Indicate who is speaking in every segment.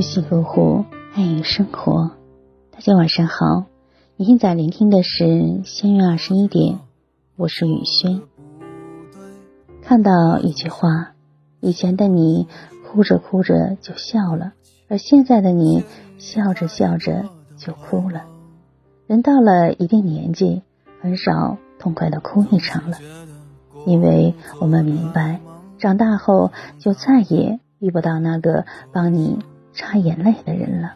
Speaker 1: 呼吸呵护，爱与生活。大家晚上好，你现在聆听的是相约二十一点，我是雨轩。看到一句话，以前的你哭着哭着就笑了，而现在的你笑着笑着就哭了。人到了一定年纪，很少痛快的哭一场了，因为我们明白，长大后就再也。遇不到那个帮你擦眼泪的人了。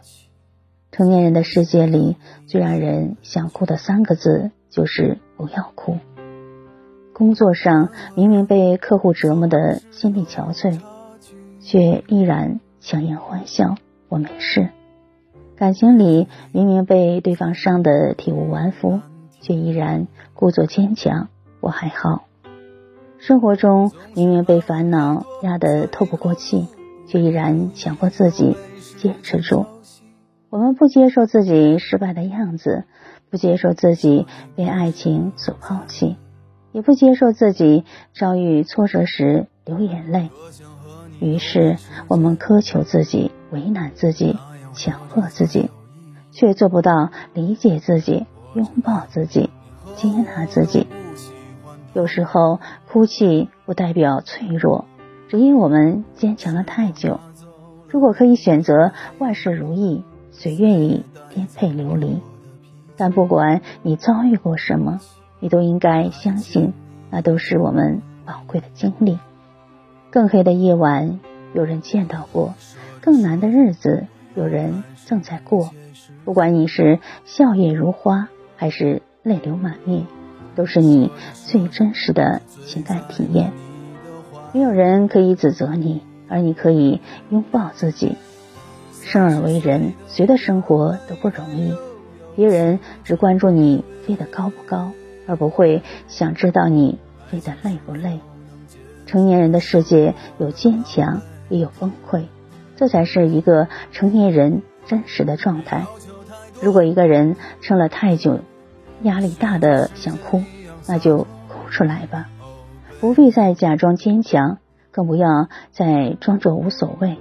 Speaker 1: 成年人的世界里，最让人想哭的三个字就是“不要哭”。工作上明明被客户折磨的心力憔悴，却依然强颜欢笑，我没事。感情里明明被对方伤得体无完肤，却依然故作坚强，我还好。生活中明明被烦恼压得透不过气。却依然强迫自己坚持住。我们不接受自己失败的样子，不接受自己被爱情所抛弃，也不接受自己遭遇挫折时流眼泪。于是，我们苛求自己，为难自己，强迫自己，却做不到理解自己、拥抱自己、接纳自己。有时候，哭泣不代表脆弱。只因我们坚强了太久。如果可以选择万事如意，谁愿意颠沛流离？但不管你遭遇过什么，你都应该相信，那都是我们宝贵的经历。更黑的夜晚有人见到过，更难的日子有人正在过。不管你是笑靥如花，还是泪流满面，都是你最真实的情感体验。没有人可以指责你，而你可以拥抱自己。生而为人，谁的生活都不容易。别人只关注你飞得高不高，而不会想知道你飞得累不累。成年人的世界有坚强，也有崩溃，这才是一个成年人真实的状态。如果一个人撑了太久，压力大的想哭，那就哭出来吧。不必再假装坚强，更不要再装作无所谓，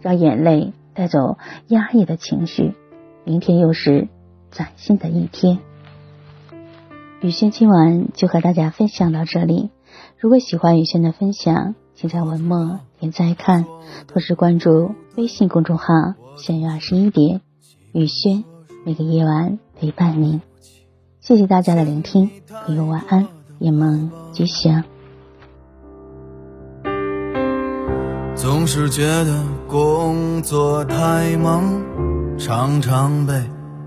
Speaker 1: 让眼泪带走压抑的情绪。明天又是崭新的一天。雨轩今晚就和大家分享到这里。如果喜欢雨轩的分享，请在文末点赞看，同时关注微信公众号“相约二十一点”，雨轩每个夜晚陪伴您。谢谢大家的聆听，朋友晚安，夜梦吉祥。
Speaker 2: 总是觉得工作太忙，常常被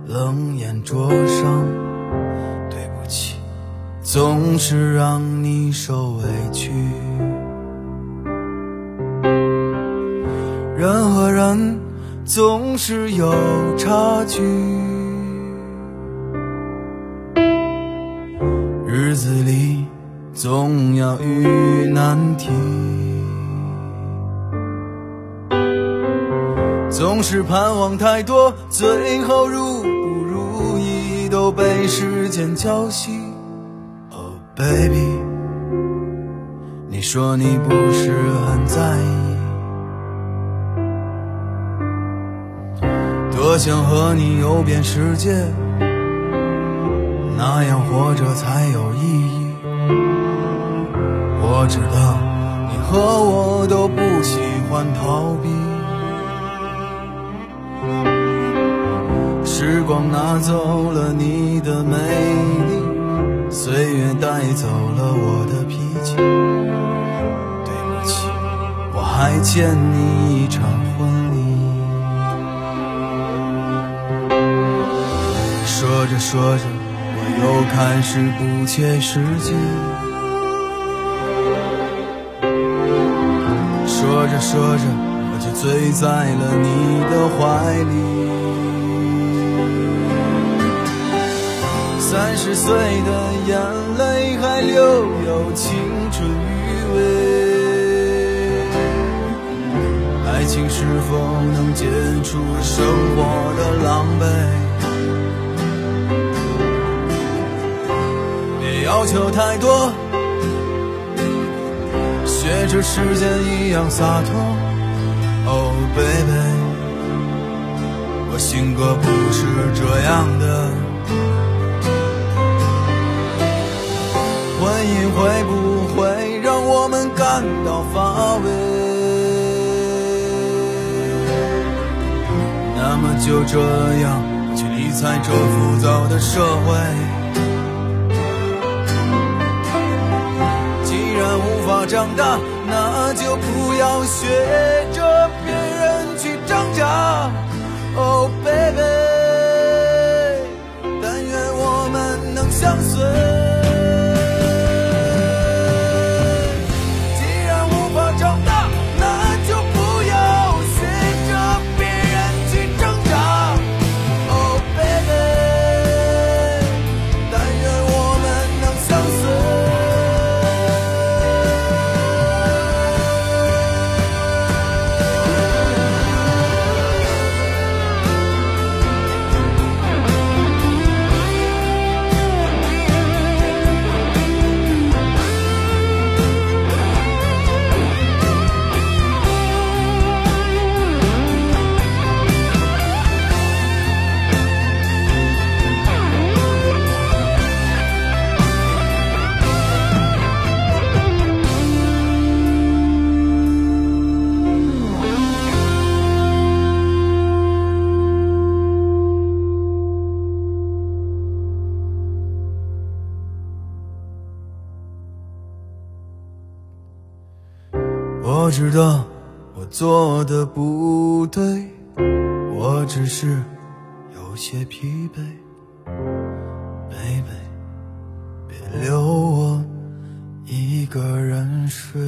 Speaker 2: 冷眼灼伤。对不起，总是让你受委屈。人和人总是有差距，日子里总要遇难题。总是盼望太多，最后如不如意都被时间浇熄。Oh baby，你说你不是很在意，多想和你游遍世界，那样活着才有意义。我知道你和我都不喜欢逃避。时光拿走了你的美丽，岁月带走了我的脾气。对不起，我还欠你一场婚礼。说着说着，我又开始不切实际。说着说着，我就醉在了你的怀里。三十岁的眼泪还留有青春余味，爱情是否能解除生活的狼狈？别要求太多，学着时间一样洒脱。Oh baby，我性格不是这样的。婚姻会不会让我们感到乏味？那么就这样去理睬这浮躁的社会。既然无法长大，那就不要学着别人去挣扎。Oh baby，但愿我们能相随。我知道我做的不对，我只是有些疲惫。Baby，别留我一个人睡。